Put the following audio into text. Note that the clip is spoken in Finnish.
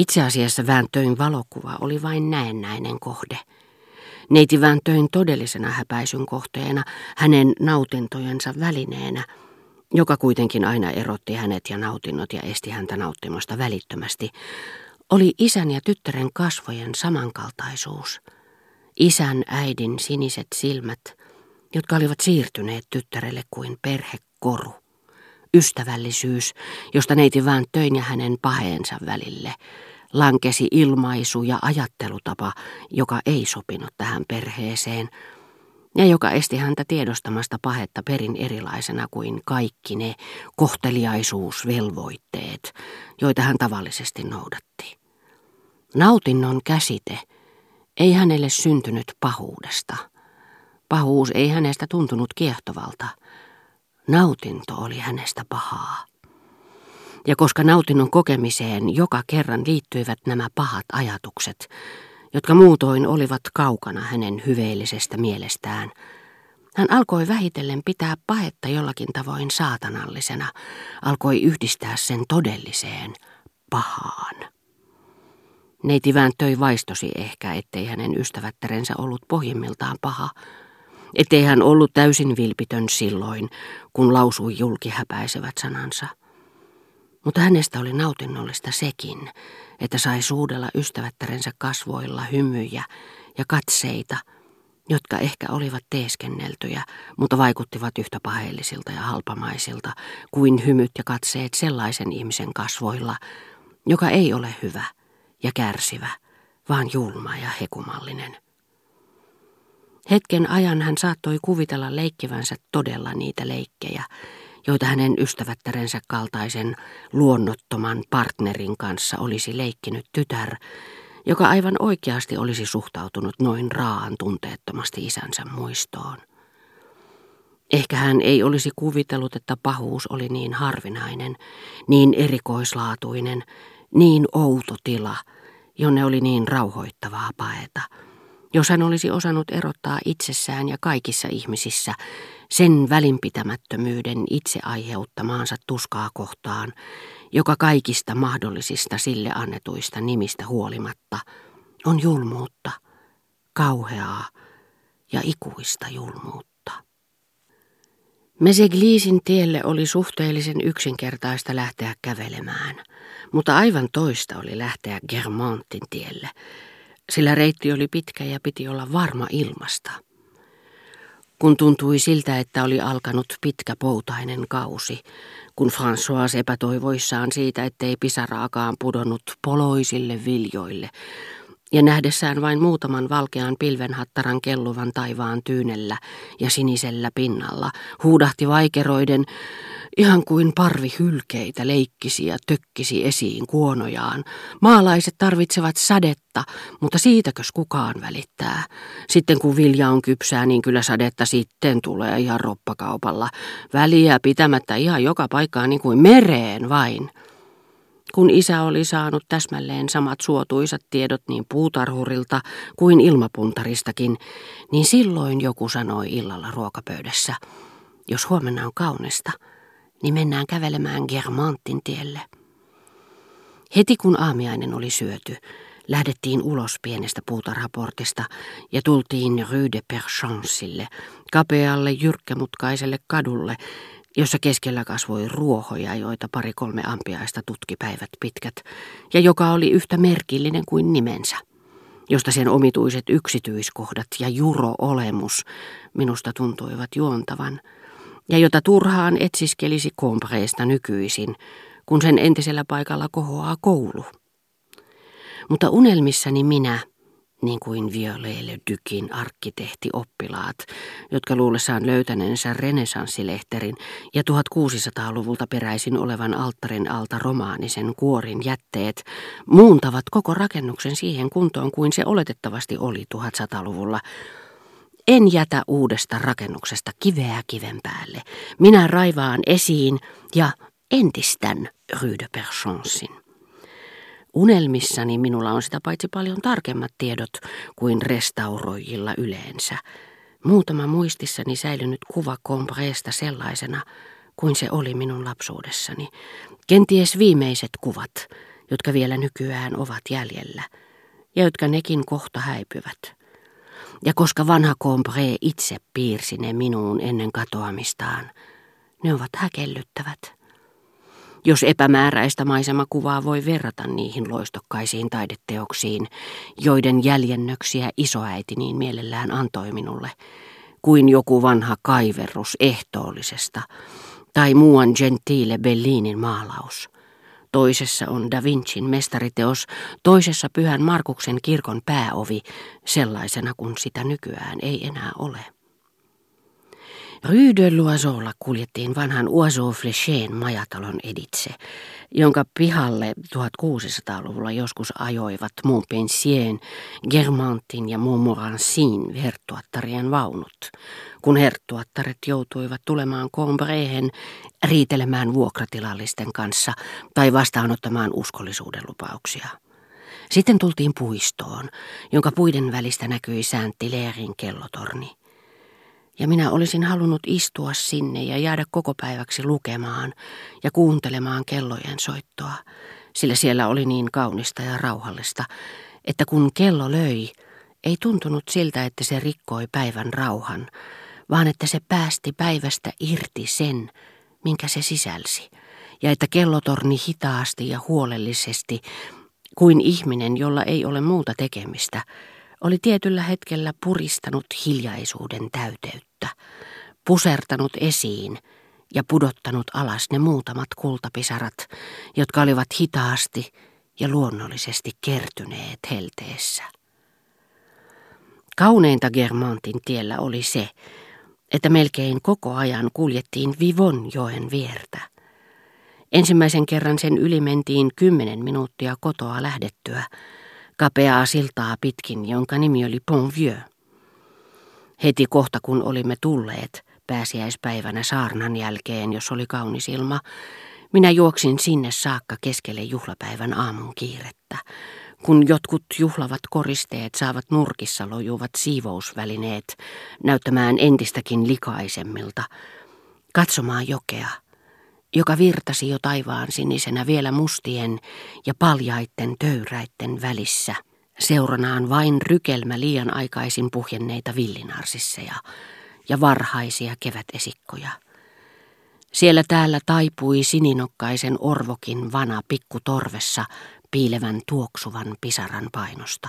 Itse asiassa Vääntöin valokuva oli vain näennäinen kohde. Neiti Vääntöin todellisena häpäisyn kohteena, hänen nautintojensa välineenä, joka kuitenkin aina erotti hänet ja nautinnot ja esti häntä nauttimasta välittömästi, oli isän ja tyttären kasvojen samankaltaisuus. Isän äidin siniset silmät, jotka olivat siirtyneet tyttärelle kuin perhekoru. Ystävällisyys, josta neiti vaan töin ja hänen paheensa välille, lankesi ilmaisu ja ajattelutapa, joka ei sopinut tähän perheeseen, ja joka esti häntä tiedostamasta pahetta perin erilaisena kuin kaikki ne kohteliaisuusvelvoitteet, joita hän tavallisesti noudatti. Nautinnon käsite ei hänelle syntynyt pahuudesta. Pahuus ei hänestä tuntunut kiehtovalta. Nautinto oli hänestä pahaa. Ja koska nautinnon kokemiseen joka kerran liittyivät nämä pahat ajatukset, jotka muutoin olivat kaukana hänen hyveellisestä mielestään, hän alkoi vähitellen pitää pahetta jollakin tavoin saatanallisena, alkoi yhdistää sen todelliseen pahaan. Neiti vääntöi vaistosi ehkä, ettei hänen ystävättärensä ollut pohjimmiltaan paha, ettei hän ollut täysin vilpitön silloin, kun lausui julkihäpäisevät sanansa. Mutta hänestä oli nautinnollista sekin, että sai suudella ystävättärensä kasvoilla hymyjä ja katseita, jotka ehkä olivat teeskenneltyjä, mutta vaikuttivat yhtä paheellisilta ja halpamaisilta kuin hymyt ja katseet sellaisen ihmisen kasvoilla, joka ei ole hyvä ja kärsivä, vaan julma ja hekumallinen. Hetken ajan hän saattoi kuvitella leikkivänsä todella niitä leikkejä, joita hänen ystävättärensä kaltaisen luonnottoman partnerin kanssa olisi leikkinyt tytär, joka aivan oikeasti olisi suhtautunut noin raan tunteettomasti isänsä muistoon. Ehkä hän ei olisi kuvitellut, että pahuus oli niin harvinainen, niin erikoislaatuinen, niin outo tila, jonne oli niin rauhoittavaa paeta – jos hän olisi osannut erottaa itsessään ja kaikissa ihmisissä sen välinpitämättömyyden itse aiheuttamaansa tuskaa kohtaan, joka kaikista mahdollisista sille annetuista nimistä huolimatta on julmuutta, kauheaa ja ikuista julmuutta. Mesegliisin tielle oli suhteellisen yksinkertaista lähteä kävelemään, mutta aivan toista oli lähteä Germantin tielle, sillä reitti oli pitkä ja piti olla varma ilmasta. Kun tuntui siltä, että oli alkanut pitkä poutainen kausi, kun François epätoivoissaan siitä, ettei pisaraakaan pudonnut poloisille viljoille, ja nähdessään vain muutaman valkean pilvenhattaran kelluvan taivaan tyynellä ja sinisellä pinnalla, huudahti vaikeroiden, Ihan kuin parvi hylkeitä leikkisi ja tökkisi esiin kuonojaan. Maalaiset tarvitsevat sadetta, mutta siitäkös kukaan välittää. Sitten kun vilja on kypsää, niin kyllä sadetta sitten tulee ihan roppakaupalla. Väliä pitämättä ihan joka paikkaan niin kuin mereen vain. Kun isä oli saanut täsmälleen samat suotuisat tiedot niin puutarhurilta kuin ilmapuntaristakin, niin silloin joku sanoi illalla ruokapöydässä, jos huomenna on kaunista – niin mennään kävelemään Germantin tielle. Heti kun aamiainen oli syöty, lähdettiin ulos pienestä puutarhaportista ja tultiin Rue de Perchansille, kapealle jyrkkämutkaiselle kadulle, jossa keskellä kasvoi ruohoja, joita pari-kolme ampiaista tutki päivät pitkät, ja joka oli yhtä merkillinen kuin nimensä, josta sen omituiset yksityiskohdat ja juro-olemus minusta tuntuivat juontavan – ja jota turhaan etsiskelisi kompreesta nykyisin, kun sen entisellä paikalla kohoaa koulu. Mutta unelmissani minä, niin kuin Violele Dykin arkkitehti-oppilaat, jotka luullessaan löytäneensä renesanssilehterin ja 1600-luvulta peräisin olevan alttarin alta romaanisen kuorin jätteet, muuntavat koko rakennuksen siihen kuntoon kuin se oletettavasti oli 1100-luvulla, en jätä uudesta rakennuksesta kiveä kiven päälle. Minä raivaan esiin ja entistän Rue de Perchansin. Unelmissani minulla on sitä paitsi paljon tarkemmat tiedot kuin restauroijilla yleensä. Muutama muistissani säilynyt kuva Combresta sellaisena kuin se oli minun lapsuudessani. Kenties viimeiset kuvat, jotka vielä nykyään ovat jäljellä, ja jotka nekin kohta häipyvät. Ja koska vanha Combré itse piirsi ne minuun ennen katoamistaan, ne ovat häkellyttävät. Jos epämääräistä maisemakuvaa voi verrata niihin loistokkaisiin taideteoksiin, joiden jäljennöksiä isoäiti niin mielellään antoi minulle, kuin joku vanha kaiverrus ehtoollisesta, tai muuan Gentile Bellinin maalaus. Toisessa on Da Vincin mestariteos, toisessa Pyhän Markuksen kirkon pääovi, sellaisena kuin sitä nykyään ei enää ole. Rue de Loiseaulla kuljettiin vanhan Oiseau Fléchén majatalon editse, jonka pihalle 1600-luvulla joskus ajoivat Montpensien, Germantin ja Montmorencin herttuattarien vaunut, kun herttuattaret joutuivat tulemaan Combrehen riitelemään vuokratilallisten kanssa tai vastaanottamaan uskollisuuden lupauksia. Sitten tultiin puistoon, jonka puiden välistä näkyi Saint-Hilaire kellotorni ja minä olisin halunnut istua sinne ja jäädä koko päiväksi lukemaan ja kuuntelemaan kellojen soittoa, sillä siellä oli niin kaunista ja rauhallista, että kun kello löi, ei tuntunut siltä, että se rikkoi päivän rauhan, vaan että se päästi päivästä irti sen, minkä se sisälsi, ja että kellotorni hitaasti ja huolellisesti, kuin ihminen, jolla ei ole muuta tekemistä, oli tietyllä hetkellä puristanut hiljaisuuden täyteyttä, pusertanut esiin ja pudottanut alas ne muutamat kultapisarat, jotka olivat hitaasti ja luonnollisesti kertyneet helteessä. Kauneinta Germantin tiellä oli se, että melkein koko ajan kuljettiin Vivon joen viertä. Ensimmäisen kerran sen yli mentiin kymmenen minuuttia kotoa lähdettyä, kapeaa siltaa pitkin, jonka nimi oli Pont Vieux. Heti kohta kun olimme tulleet pääsiäispäivänä saarnan jälkeen, jos oli kaunis ilma, minä juoksin sinne saakka keskelle juhlapäivän aamun kiirettä, kun jotkut juhlavat koristeet saavat nurkissa lojuvat siivousvälineet näyttämään entistäkin likaisemmilta, katsomaan jokea, joka virtasi jo taivaan sinisenä vielä mustien ja paljaitten töyräitten välissä, seuranaan vain rykelmä liian aikaisin puhjenneita villinarsisseja ja varhaisia kevätesikkoja. Siellä täällä taipui sininokkaisen orvokin vana pikku torvessa piilevän tuoksuvan pisaran painosta.